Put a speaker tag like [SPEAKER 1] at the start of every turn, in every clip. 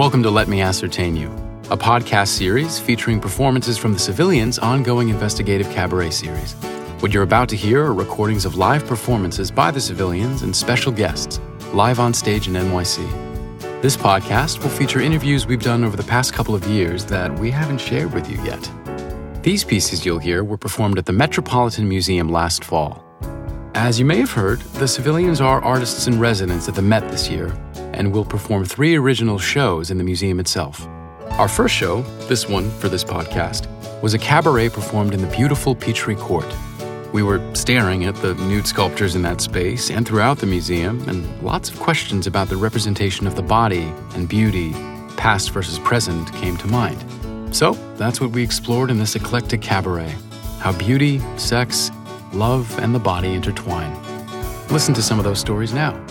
[SPEAKER 1] Welcome to Let Me Ascertain You, a podcast series featuring performances from the Civilians' ongoing investigative cabaret series. What you're about to hear are recordings of live performances by the Civilians and special guests, live on stage in NYC. This podcast will feature interviews we've done over the past couple of years that we haven't shared with you yet. These pieces you'll hear were performed at the Metropolitan Museum last fall. As you may have heard, the Civilians are artists in residence at the Met this year and will perform three original shows in the museum itself. Our first show, this one for this podcast, was a cabaret performed in the beautiful Petrie Court. We were staring at the nude sculptures in that space and throughout the museum, and lots of questions about the representation of the body and beauty, past versus present, came to mind. So that's what we explored in this eclectic cabaret how beauty, sex, love, and the body intertwine. Listen to some of those stories now.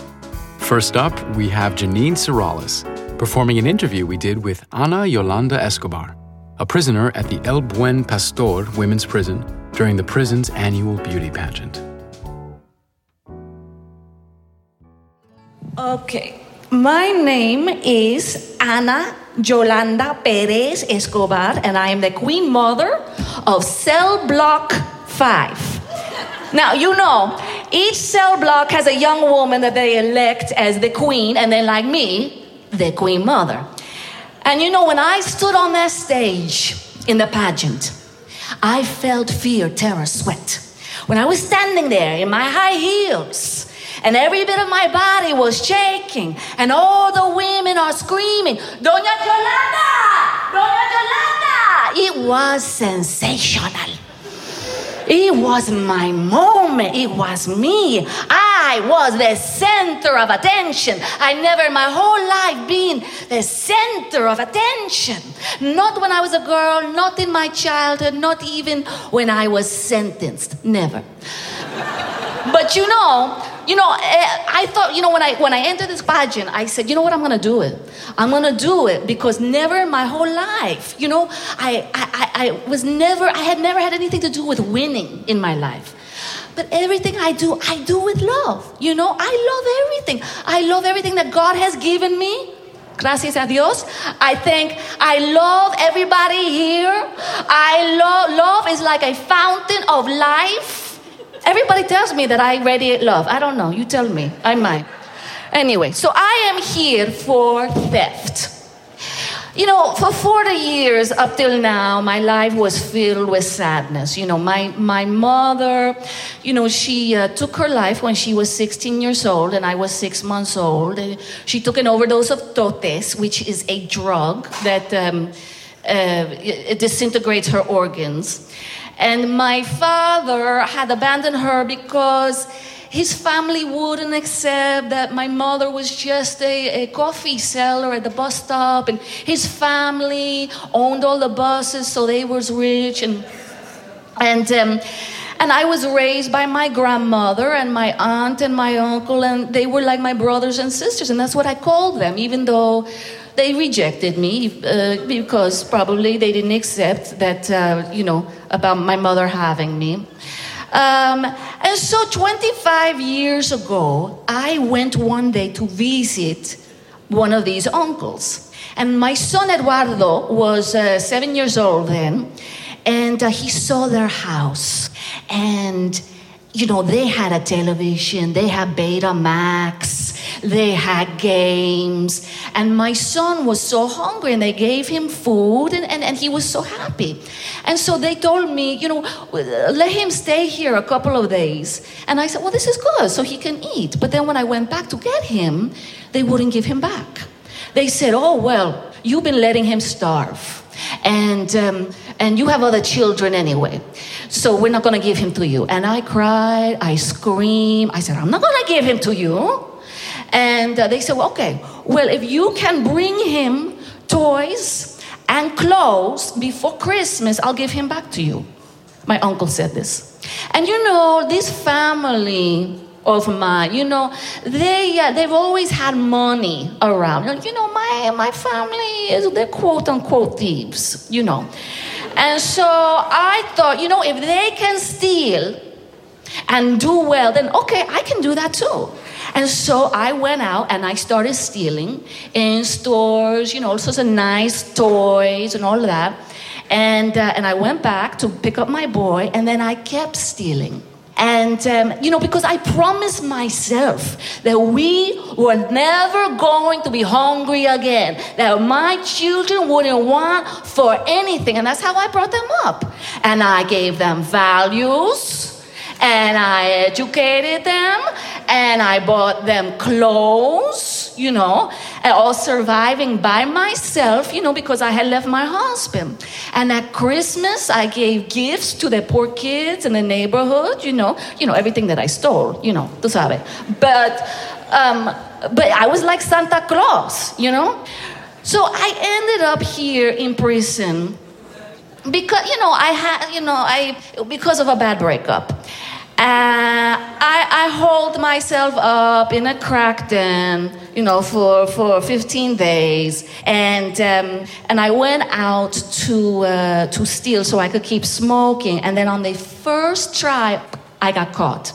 [SPEAKER 1] First up, we have Jeanine Serralles performing an interview we did with Ana Yolanda Escobar, a prisoner at the El Buen Pastor Women's Prison during the prison's annual beauty pageant.
[SPEAKER 2] Okay, my name is Ana Yolanda Perez Escobar, and I am the queen mother of Cell Block 5. Now, you know, each cell block has a young woman that they elect as the queen, and then, like me, the queen mother. And you know, when I stood on that stage in the pageant, I felt fear, terror, sweat. When I was standing there in my high heels, and every bit of my body was shaking, and all the women are screaming, Doña Yolanda! Doña Yolanda! It was sensational. It was my moment. It was me. I was the center of attention. I never in my whole life been the center of attention. Not when I was a girl, not in my childhood, not even when I was sentenced. Never. but you know, you know, eh, I thought, you know, when I when I entered this pageant, I said, you know what, I'm gonna do it. I'm gonna do it because never in my whole life, you know, I I, I was never, I had never had anything to do with winning in my life. But everything I do, I do with love. You know, I love everything. I love everything that God has given me. Gracias a Dios. I think I love everybody here. I love love is like a fountain of life. Everybody tells me that I radiate love. I don't know. You tell me. I might. Anyway, so I am here for theft. You know, for 40 years up till now, my life was filled with sadness. You know, my, my mother, you know, she uh, took her life when she was 16 years old and I was six months old. She took an overdose of totes, which is a drug that um, uh, disintegrates her organs. And my father had abandoned her because his family wouldn't accept that my mother was just a, a, coffee seller at the bus stop. And his family owned all the buses so they was rich. And and um, and I was raised by my grandmother and my aunt and my uncle and they were like my brothers and sisters and that's what I called them even though they rejected me uh, because probably they didn't accept that, uh, you know, about my mother having me. Um, and so 25 years ago, I went one day to visit one of these uncles. And my son Eduardo was uh, seven years old then, and uh, he saw their house. And, you know, they had a television, they had Betamax, they had games. And my son was so hungry, and they gave him food, and, and, and he was so happy. And so they told me, you know, let him stay here a couple of days. And I said, well, this is good, so he can eat. But then when I went back to get him, they wouldn't give him back. They said, oh, well, you've been letting him starve and um, and you have other children anyway so we're not going to give him to you and i cried i screamed i said i'm not going to give him to you and uh, they said, well, okay, well, if you can bring him toys and clothes before Christmas, I'll give him back to you. My uncle said this. And you know, this family of mine, you know, they, uh, they've always had money around. You know, my, my family is, they're quote unquote thieves, you know. And so I thought, you know, if they can steal and do well, then okay, I can do that too. And so I went out and I started stealing in stores, you know, all sorts of nice toys and all that. And, uh, and I went back to pick up my boy, and then I kept stealing. And, um, you know, because I promised myself that we were never going to be hungry again, that my children wouldn't want for anything. And that's how I brought them up. And I gave them values and I educated them and I bought them clothes, you know, all surviving by myself, you know, because I had left my husband. And at Christmas, I gave gifts to the poor kids in the neighborhood, you know, you know, everything that I stole, you know, tú sabes. But, um, but I was like Santa Claus, you know. So I ended up here in prison because you know I had you know I because of a bad breakup I, I hold myself up in a crack den, you know, for, for 15 days. And, um, and I went out to, uh, to steal so I could keep smoking. And then on the first try, I got caught.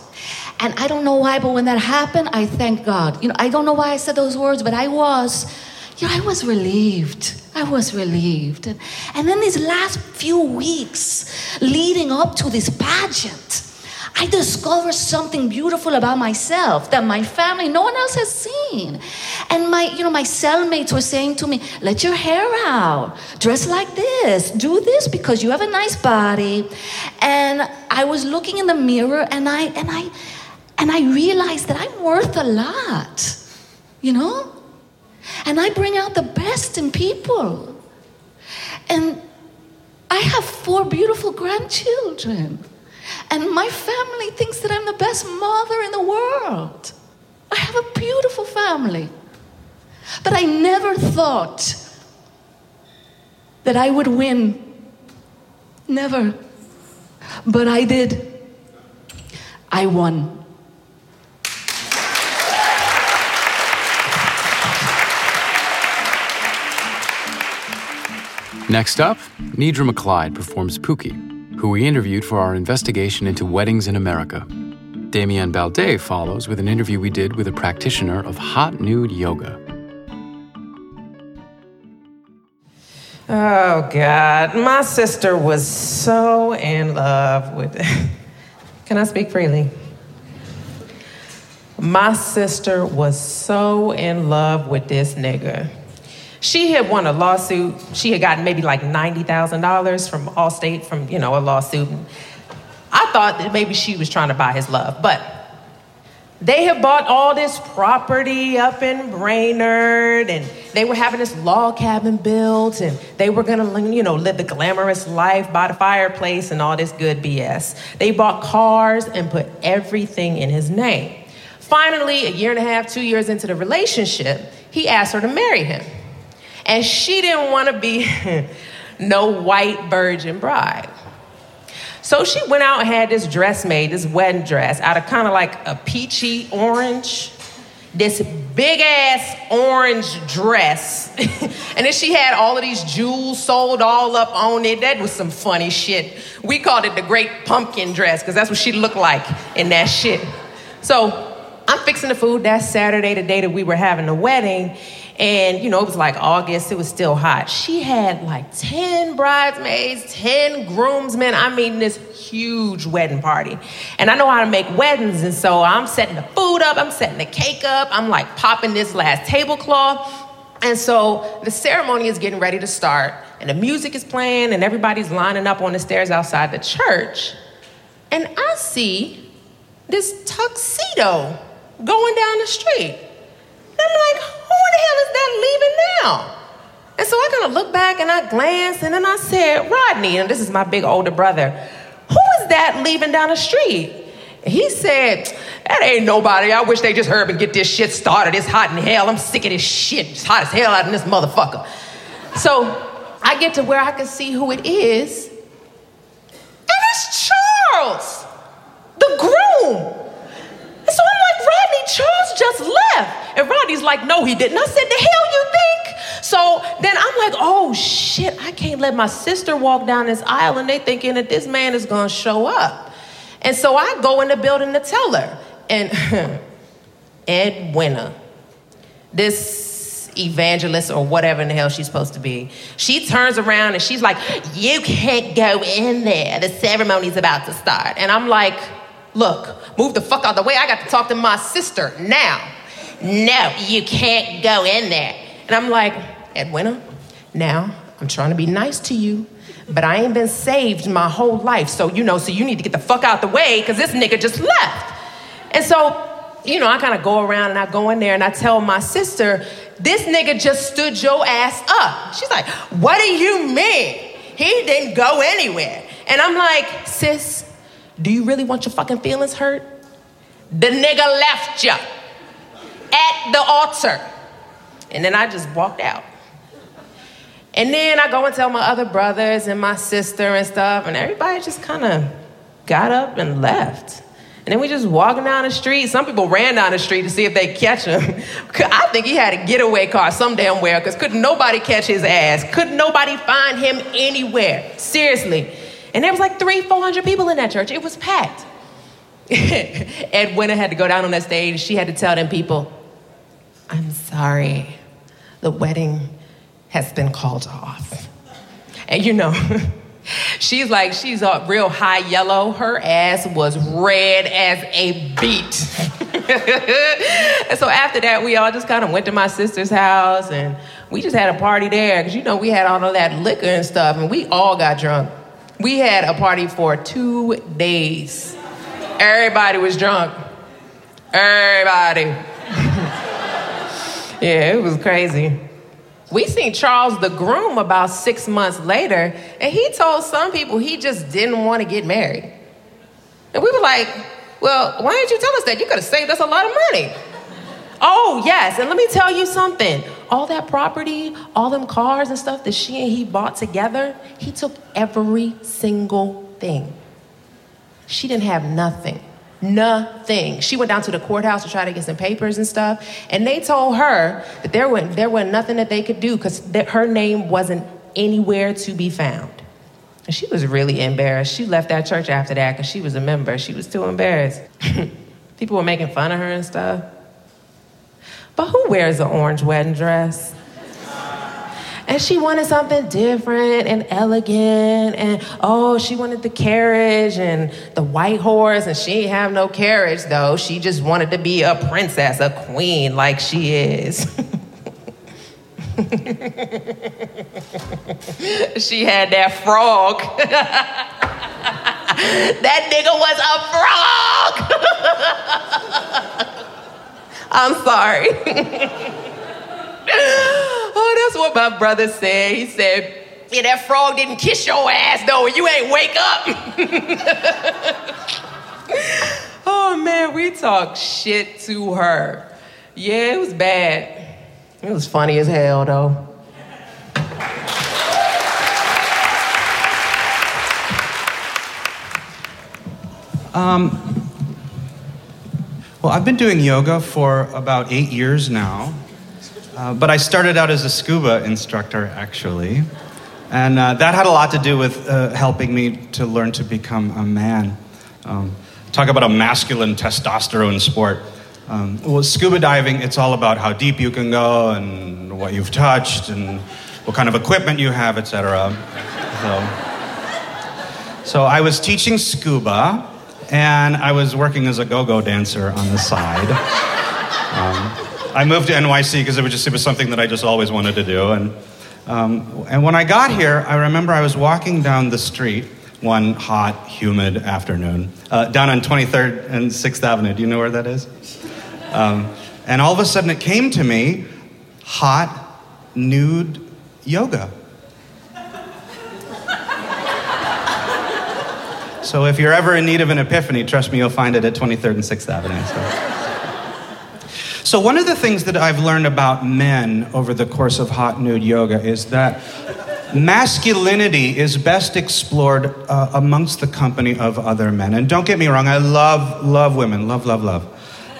[SPEAKER 2] And I don't know why, but when that happened, I thank God. You know, I don't know why I said those words, but I was, you know, I was relieved. I was relieved. And, and then these last few weeks leading up to this pageant, I discovered something beautiful about myself that my family, no one else has seen. And my, you know, my cellmates were saying to me, let your hair out, dress like this, do this because you have a nice body. And I was looking in the mirror and I and I and I realized that I'm worth a lot, you know? And I bring out the best in people. And I have four beautiful grandchildren. And my family thinks that I'm the best mother in the world. I have a beautiful family. But I never thought that I would win. Never. But I did. I won.
[SPEAKER 1] Next up, Nedra McClyde performs Pookie who we interviewed for our investigation into weddings in America. Damian Baldet follows with an interview we did with a practitioner of hot nude yoga.
[SPEAKER 3] Oh, God. My sister was so in love with. Can I speak freely? My sister was so in love with this nigga. She had won a lawsuit. She had gotten maybe like $90,000 from Allstate from, you know, a lawsuit. I thought that maybe she was trying to buy his love, but they had bought all this property up in Brainerd and they were having this log cabin built and they were gonna, you know, live the glamorous life by the fireplace and all this good BS. They bought cars and put everything in his name. Finally, a year and a half, two years into the relationship, he asked her to marry him. And she didn't want to be no white virgin bride. So she went out and had this dress made, this wedding dress, out of kind of like a peachy orange, this big ass orange dress. and then she had all of these jewels sold all up on it. That was some funny shit. We called it the great pumpkin dress because that's what she looked like in that shit. So I'm fixing the food that Saturday, the day that we were having the wedding. And, you know, it was like August, it was still hot. She had like 10 bridesmaids, 10 groomsmen. I mean, this huge wedding party. And I know how to make weddings. And so I'm setting the food up, I'm setting the cake up, I'm like popping this last tablecloth. And so the ceremony is getting ready to start, and the music is playing, and everybody's lining up on the stairs outside the church. And I see this tuxedo going down the street. And I'm like, who the hell is that leaving now? And so I kind of look back and I glance and then I said, Rodney, and this is my big older brother, who is that leaving down the street? He said, that ain't nobody. I wish they just hurry and get this shit started. It's hot in hell. I'm sick of this shit. It's hot as hell out in this motherfucker. So I get to where I can see who it is. And it's Charles, the groom. And so I'm like, Rodney, Charles just left. And Rodney's like, no, he didn't. I said, the hell you think? So then I'm like, oh shit, I can't let my sister walk down this aisle and they thinking that this man is gonna show up. And so I go in the building to tell her. And Edwina, this evangelist or whatever in the hell she's supposed to be, she turns around and she's like, You can't go in there. The ceremony's about to start. And I'm like, Look, move the fuck out of the way. I got to talk to my sister now. No, you can't go in there. And I'm like, Edwina, now I'm trying to be nice to you, but I ain't been saved my whole life. So, you know, so you need to get the fuck out the way because this nigga just left. And so, you know, I kind of go around and I go in there and I tell my sister, this nigga just stood your ass up. She's like, what do you mean? He didn't go anywhere. And I'm like, sis, do you really want your fucking feelings hurt? The nigga left you at the altar. And then I just walked out. And then I go and tell my other brothers and my sister and stuff, and everybody just kind of got up and left. And then we just walking down the street. Some people ran down the street to see if they catch him. I think he had a getaway car some damn where because couldn't nobody catch his ass. Couldn't nobody find him anywhere. Seriously. And there was like three, four hundred people in that church. It was packed. Edwina had to go down on that stage. She had to tell them people, I'm sorry, the wedding has been called off. And you know, she's like, she's a real high yellow. Her ass was red as a beet. and so after that, we all just kind of went to my sister's house and we just had a party there because you know we had all of that liquor and stuff and we all got drunk. We had a party for two days. Everybody was drunk. Everybody. Yeah, it was crazy. We seen Charles the groom about six months later, and he told some people he just didn't want to get married. And we were like, well, why didn't you tell us that? You could have saved us a lot of money. Oh, yes, and let me tell you something. All that property, all them cars and stuff that she and he bought together, he took every single thing. She didn't have nothing. Nothing. She went down to the courthouse to try to get some papers and stuff, and they told her that there was there was nothing that they could do because her name wasn't anywhere to be found. And she was really embarrassed. She left that church after that because she was a member. She was too embarrassed. People were making fun of her and stuff. But who wears an orange wedding dress? And she wanted something different and elegant. And oh, she wanted the carriage and the white horse. And she didn't have no carriage, though. She just wanted to be a princess, a queen, like she is. she had that frog. that nigga was a frog. I'm sorry. oh, that's what my brother said. He said, yeah, that frog didn't kiss your ass though, and you ain't wake up. oh man, we talk shit to her. Yeah, it was bad. It was funny as hell though.
[SPEAKER 4] Um, well, I've been doing yoga for about eight years now. Uh, but I started out as a scuba instructor, actually. And uh, that had a lot to do with uh, helping me to learn to become a man. Um, talk about a masculine testosterone sport. Um, well, scuba diving, it's all about how deep you can go and what you've touched and what kind of equipment you have, etc. So, so I was teaching scuba and I was working as a go-go dancer on the side. Um, I moved to NYC because it was just it was something that I just always wanted to do. And um, and when I got here, I remember I was walking down the street one hot, humid afternoon uh, down on 23rd and 6th Avenue. Do you know where that is? Um, and all of a sudden, it came to me, hot, nude yoga. So if you're ever in need of an epiphany, trust me, you'll find it at 23rd and 6th Avenue. So. So, one of the things that I've learned about men over the course of hot nude yoga is that masculinity is best explored uh, amongst the company of other men. And don't get me wrong, I love, love women, love, love, love.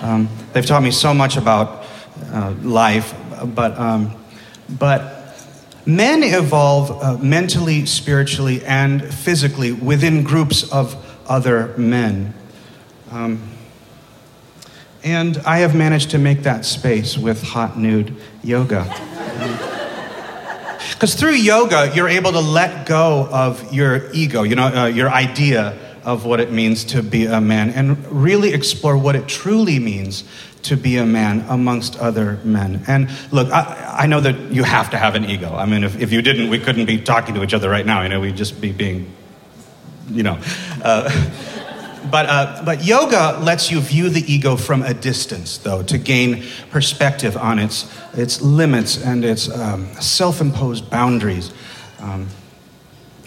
[SPEAKER 4] Um, they've taught me so much about uh, life, but, um, but men evolve uh, mentally, spiritually, and physically within groups of other men. Um, And I have managed to make that space with hot nude yoga. Because through yoga, you're able to let go of your ego, you know, uh, your idea of what it means to be a man, and really explore what it truly means to be a man amongst other men. And look, I, I know that you have to have an ego. I mean, if, if you didn't, we couldn't be talking to each other right now. You know, we'd just be being, you know. Uh, but, uh, but yoga lets you view the ego from a distance, though, to gain perspective on its, its limits and its um, self imposed boundaries. Um,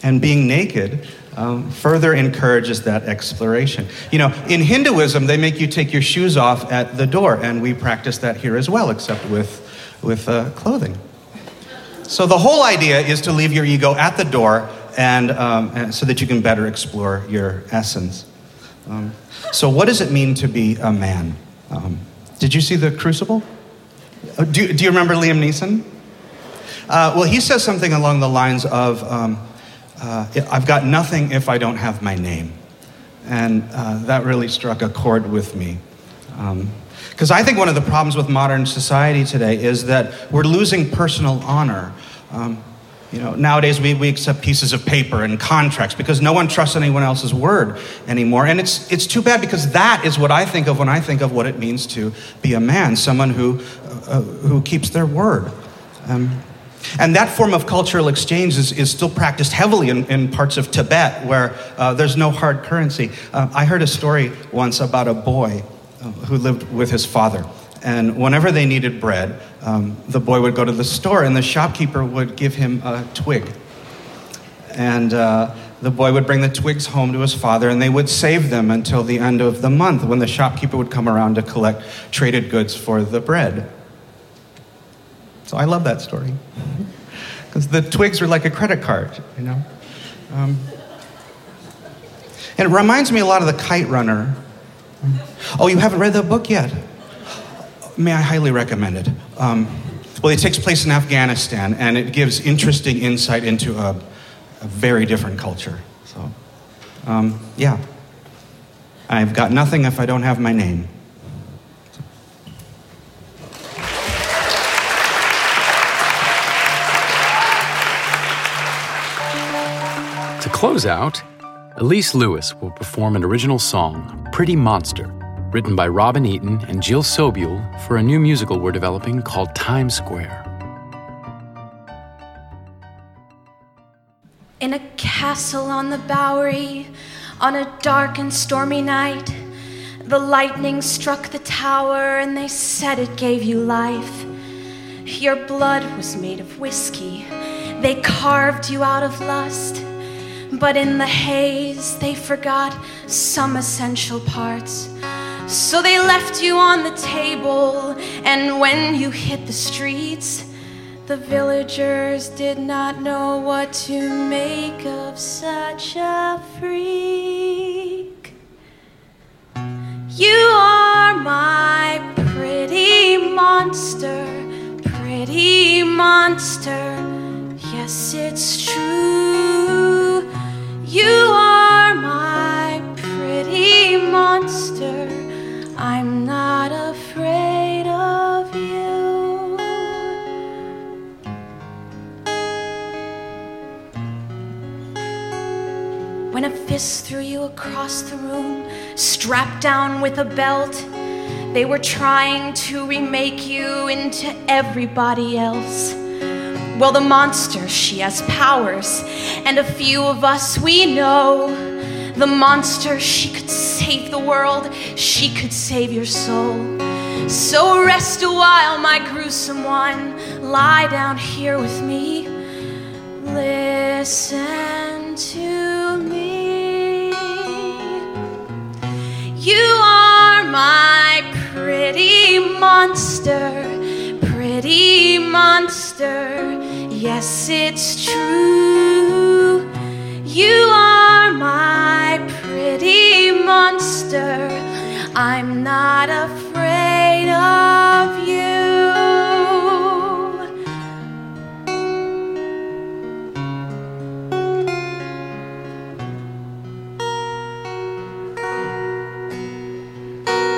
[SPEAKER 4] and being naked um, further encourages that exploration. You know, in Hinduism, they make you take your shoes off at the door, and we practice that here as well, except with, with uh, clothing. So the whole idea is to leave your ego at the door and, um, and so that you can better explore your essence. Um, so, what does it mean to be a man? Um, did you see the crucible? Uh, do, do you remember Liam Neeson? Uh, well, he says something along the lines of um, uh, I've got nothing if I don't have my name. And uh, that really struck a chord with me. Because um, I think one of the problems with modern society today is that we're losing personal honor. Um, you know, nowadays we, we accept pieces of paper and contracts because no one trusts anyone else's word anymore. And it's, it's too bad because that is what I think of when I think of what it means to be a man, someone who, uh, who keeps their word. Um, and that form of cultural exchange is, is still practiced heavily in, in parts of Tibet where uh, there's no hard currency. Uh, I heard a story once about a boy uh, who lived with his father. And whenever they needed bread, um, the boy would go to the store and the shopkeeper would give him a twig. And uh, the boy would bring the twigs home to his father and they would save them until the end of the month when the shopkeeper would come around to collect traded goods for the bread. So I love that story. Because the twigs are like a credit card, you know? Um, and it reminds me a lot of The Kite Runner. Oh, you haven't read the book yet? May I highly recommend it? Um, well, it takes place in Afghanistan, and it gives interesting insight into a, a very different culture. So, um, yeah. I've got nothing if I don't have my name.
[SPEAKER 1] Close out, Elise Lewis will perform an original song, Pretty Monster, written by Robin Eaton and Jill Sobule for a new musical we're developing called Times Square.
[SPEAKER 5] In a castle on the Bowery, on a dark and stormy night, the lightning struck the tower and they said it gave you life. Your blood was made of whiskey, they carved you out of lust. But in the haze, they forgot some essential parts. So they left you on the table, and when you hit the streets, the villagers did not know what to make of such a freak. You are my pretty monster, pretty monster. Yes, it's true. You are my pretty monster. I'm not afraid of you. When a fist threw you across the room, strapped down with a belt, they were trying to remake you into everybody else. Well, the monster, she has powers, and a few of us we know the monster, she could save the world, she could save your soul. So rest a while, my gruesome one, lie down here with me. Listen to me. You are my pretty monster, pretty monster. Yes, it's true. You are my pretty monster. I'm not afraid of you.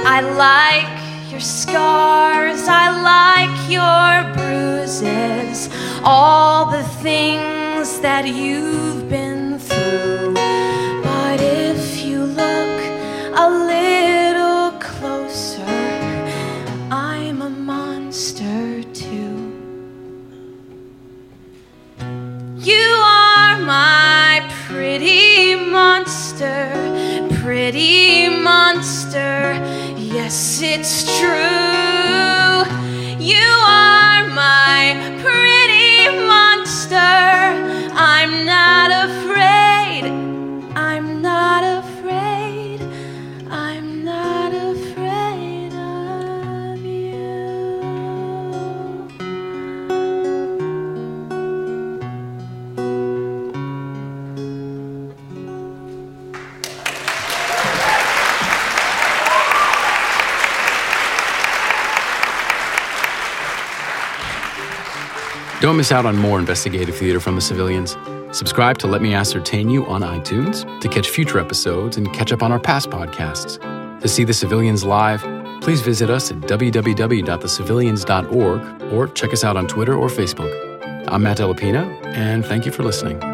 [SPEAKER 5] I like your scars, I like your bruises, all the things that you've been through. But if you look a little closer, I'm a monster too. You are my pretty monster, pretty monster. Yes, it's true. You
[SPEAKER 1] Don't miss out on more investigative theater from the civilians. Subscribe to Let Me Ascertain You on iTunes to catch future episodes and catch up on our past podcasts. To see the civilians live, please visit us at www.thecivilians.org or check us out on Twitter or Facebook. I'm Matt Dellapina, and thank you for listening.